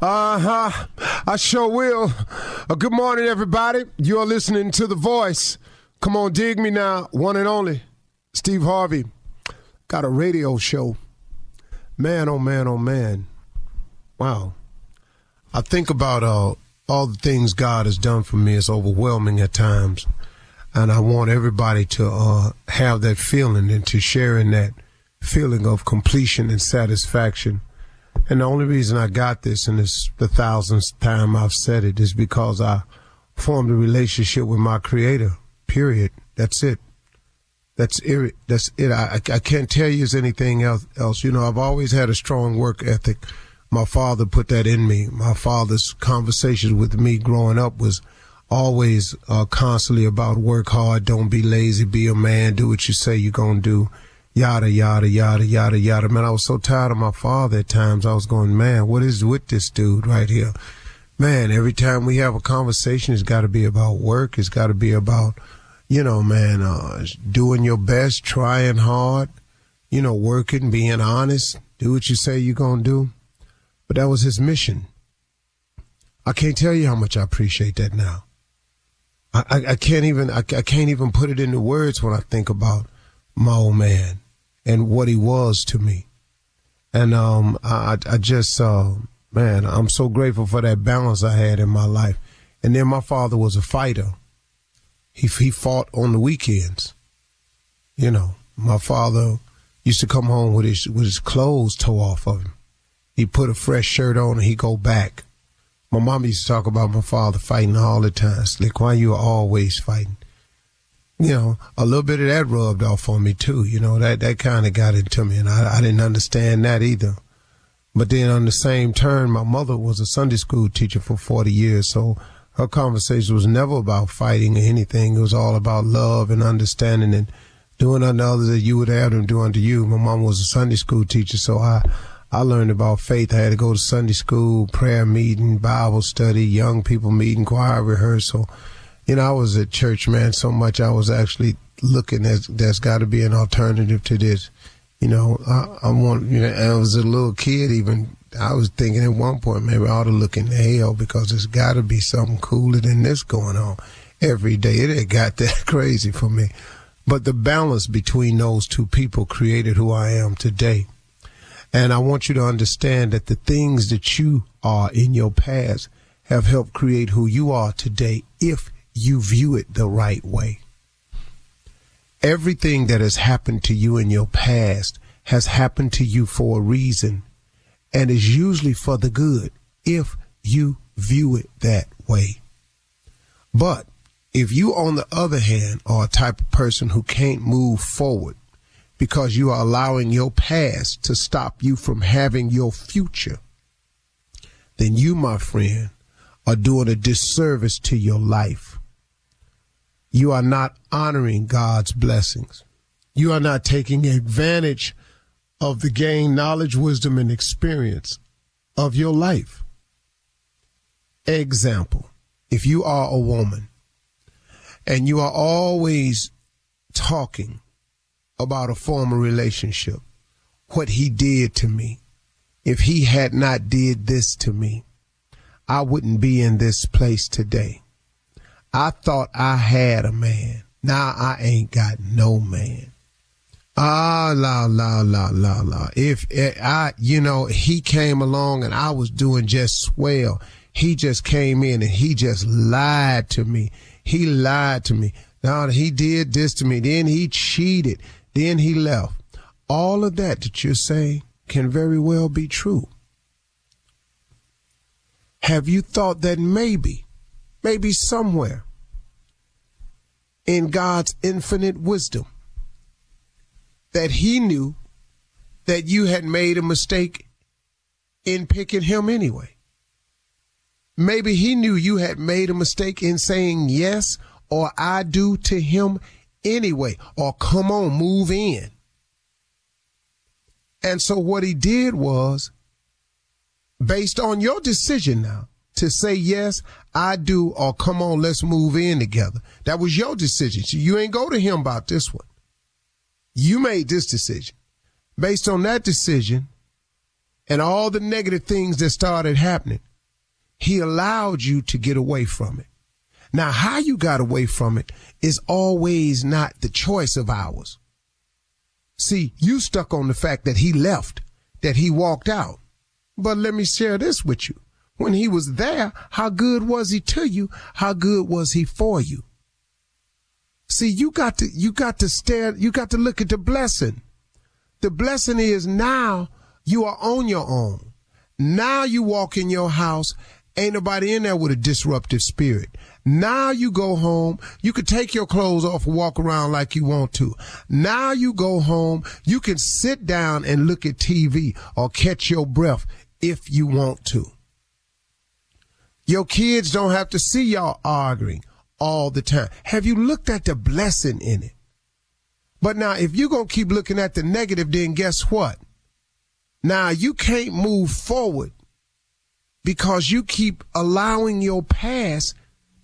Uh huh. I sure will. Uh, good morning, everybody. You're listening to The Voice. Come on, dig me now. One and only. Steve Harvey. Got a radio show. Man, oh man, oh man. Wow. I think about uh, all the things God has done for me. It's overwhelming at times. And I want everybody to uh, have that feeling and to share in that feeling of completion and satisfaction. And the only reason I got this, and it's the thousandth time I've said it, is because I formed a relationship with my creator. Period. That's it. That's it. That's it. I, I can't tell you anything else, else. You know, I've always had a strong work ethic. My father put that in me. My father's conversations with me growing up was always uh, constantly about work hard, don't be lazy, be a man, do what you say you're going to do yada yada yada yada yada. Man, I was so tired of my father at times. I was going, man, what is with this dude right here? Man, every time we have a conversation, it's got to be about work. It's got to be about, you know, man, uh, doing your best, trying hard, you know, working, being honest, do what you say you're gonna do. But that was his mission. I can't tell you how much I appreciate that now. I, I, I can't even I, I can't even put it into words when I think about my old man and what he was to me. And um, I, I just, uh, man, I'm so grateful for that balance I had in my life. And then my father was a fighter. He he fought on the weekends. You know, my father used to come home with his with his clothes tore off of him. He put a fresh shirt on and he go back. My mom used to talk about my father fighting all the time. Slick, why you always fighting? You know, a little bit of that rubbed off on me too. You know, that, that kind of got into me and I, I didn't understand that either. But then on the same turn, my mother was a Sunday school teacher for 40 years. So her conversation was never about fighting or anything. It was all about love and understanding and doing unto others that you would have them do unto you. My mom was a Sunday school teacher. So I, I learned about faith. I had to go to Sunday school, prayer meeting, Bible study, young people meeting, choir rehearsal you know, I was at church, man, so much I was actually looking at there's got to be an alternative to this. You know, I, I want, you know, I was a little kid even. I was thinking at one point maybe I ought to look into hell because there's got to be something cooler than this going on every day. It had got that crazy for me. But the balance between those two people created who I am today. And I want you to understand that the things that you are in your past have helped create who you are today if you view it the right way. everything that has happened to you in your past has happened to you for a reason and is usually for the good if you view it that way. But if you, on the other hand, are a type of person who can't move forward because you are allowing your past to stop you from having your future, then you, my friend, are doing a disservice to your life. You are not honoring God's blessings. You are not taking advantage of the gain knowledge, wisdom, and experience of your life. Example, if you are a woman and you are always talking about a former relationship, what he did to me, if he had not did this to me, I wouldn't be in this place today. I thought I had a man. Now I ain't got no man. Ah, la, la, la, la, la. If eh, I, you know, he came along and I was doing just swell. He just came in and he just lied to me. He lied to me. Now he did this to me. Then he cheated. Then he left. All of that that you're saying can very well be true. Have you thought that maybe, maybe somewhere in God's infinite wisdom, that he knew that you had made a mistake in picking him anyway. Maybe he knew you had made a mistake in saying yes or I do to him anyway, or come on, move in. And so what he did was, based on your decision now to say yes, I do, or come on, let's move in together. That was your decision. So you ain't go to him about this one. You made this decision. Based on that decision and all the negative things that started happening, he allowed you to get away from it. Now, how you got away from it is always not the choice of ours. See, you stuck on the fact that he left, that he walked out. But let me share this with you. When he was there, how good was he to you? How good was he for you? See, you got to, you got to stare, you got to look at the blessing. The blessing is now you are on your own. Now you walk in your house. Ain't nobody in there with a disruptive spirit. Now you go home. You can take your clothes off and walk around like you want to. Now you go home. You can sit down and look at TV or catch your breath if you want to. Your kids don't have to see y'all arguing all the time. Have you looked at the blessing in it? But now, if you're going to keep looking at the negative, then guess what? Now you can't move forward because you keep allowing your past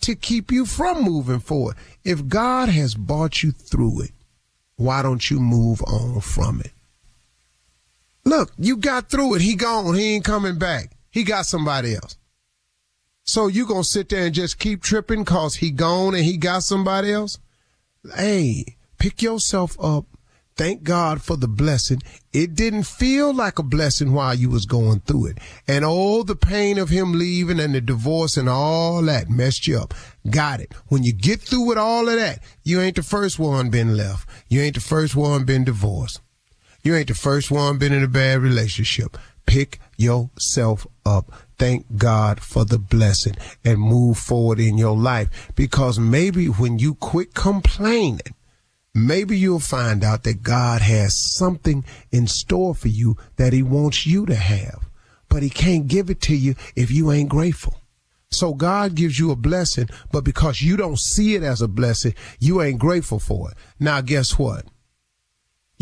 to keep you from moving forward. If God has brought you through it, why don't you move on from it? Look, you got through it. He gone. He ain't coming back. He got somebody else. So you gonna sit there and just keep tripping cause he gone and he got somebody else? Hey, pick yourself up. Thank God for the blessing. It didn't feel like a blessing while you was going through it. And all the pain of him leaving and the divorce and all that messed you up. Got it. When you get through with all of that, you ain't the first one been left. You ain't the first one been divorced. You ain't the first one been in a bad relationship. Pick yourself up thank God for the blessing and move forward in your life. Because maybe when you quit complaining, maybe you'll find out that God has something in store for you that he wants you to have. But he can't give it to you if you ain't grateful. So God gives you a blessing, but because you don't see it as a blessing, you ain't grateful for it. Now guess what?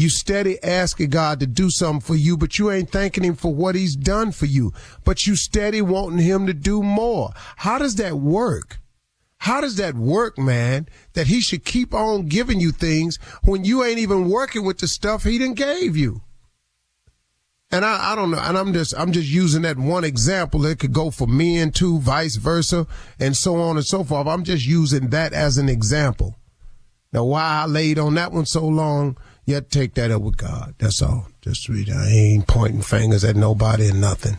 You steady asking God to do something for you, but you ain't thanking him for what he's done for you. But you steady wanting him to do more. How does that work? How does that work, man? That he should keep on giving you things when you ain't even working with the stuff he done gave you. And I, I don't know. And I'm just, I'm just using that one example. It could go for men too, vice versa, and so on and so forth. I'm just using that as an example. Now, why I laid on that one so long, you have to take that up with God. That's all. Just read. I ain't pointing fingers at nobody and nothing,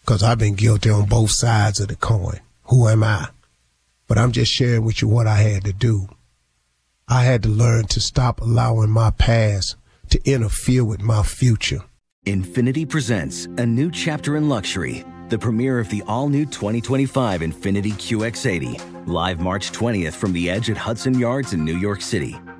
because I've been guilty on both sides of the coin. Who am I? But I'm just sharing with you what I had to do. I had to learn to stop allowing my past to interfere with my future. Infiniti presents a new chapter in luxury, the premiere of the all new 2025 Infiniti QX80, live March 20th from the edge at Hudson Yards in New York City,